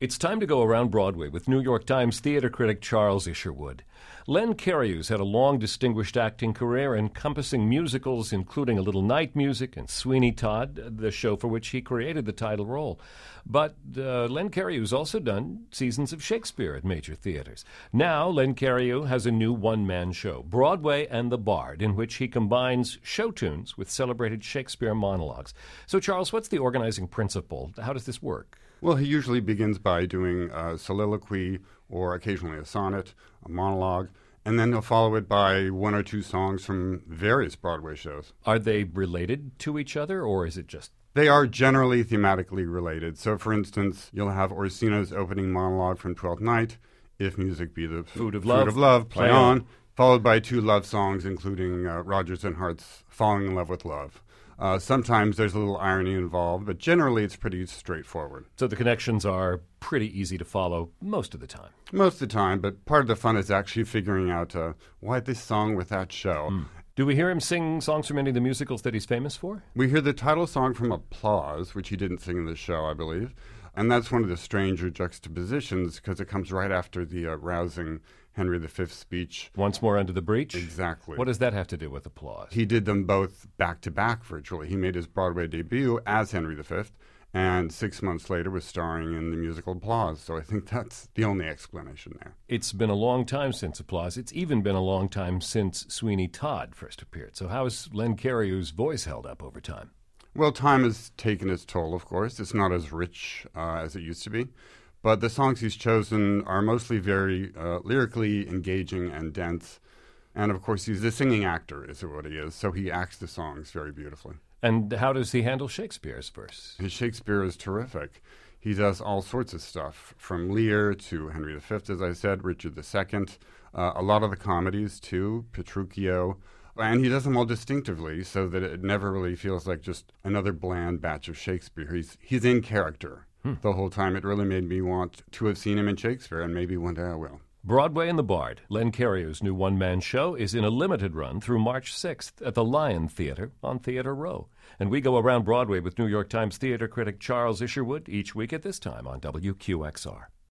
It's time to go around Broadway with New York Times theater critic Charles Isherwood. Len Cariou's had a long, distinguished acting career encompassing musicals, including A Little Night Music and Sweeney Todd, the show for which he created the title role. But uh, Len Cariou's also done seasons of Shakespeare at major theaters. Now, Len Cariou has a new one man show, Broadway and the Bard, in which he combines show tunes with celebrated Shakespeare monologues. So, Charles, what's the organizing principle? How does this work? Well, he usually begins by doing a soliloquy or occasionally a sonnet, a monologue, and then they'll follow it by one or two songs from various Broadway shows. Are they related to each other, or is it just they are generally thematically related. So, for instance, you'll have Orsino's opening monologue from Twelfth Night, "If Music Be the Food of Love, of love Play, on. on, followed by two love songs, including uh, Rodgers and Hart's "Falling in Love with Love." Uh, sometimes there's a little irony involved, but generally it's pretty straightforward. So the connections are pretty easy to follow most of the time. Most of the time, but part of the fun is actually figuring out uh, why this song with that show. Mm. Do we hear him sing songs from any of the musicals that he's famous for? We hear the title song from Applause, which he didn't sing in the show, I believe. And that's one of the stranger juxtapositions because it comes right after the uh, rousing Henry V speech. Once more under the breach? Exactly. What does that have to do with applause? He did them both back to back virtually. He made his Broadway debut as Henry V and six months later was starring in the musical Applause. So I think that's the only explanation there. It's been a long time since Applause. It's even been a long time since Sweeney Todd first appeared. So how has Len Cariou's voice held up over time? Well, time has taken its toll, of course. It's not as rich uh, as it used to be. But the songs he's chosen are mostly very uh, lyrically engaging and dense. And of course, he's a singing actor, is what he is. So he acts the songs very beautifully. And how does he handle Shakespeare's verse? His Shakespeare is terrific. He does all sorts of stuff, from Lear to Henry V, as I said, Richard II, uh, a lot of the comedies too, Petruchio. And he does them all distinctively so that it never really feels like just another bland batch of Shakespeare. He's, he's in character hmm. the whole time. It really made me want to have seen him in Shakespeare, and maybe one day I will. Broadway and the Bard, Len Cariou's new one man show, is in a limited run through March 6th at the Lion Theater on Theater Row. And we go around Broadway with New York Times theater critic Charles Isherwood each week at this time on WQXR.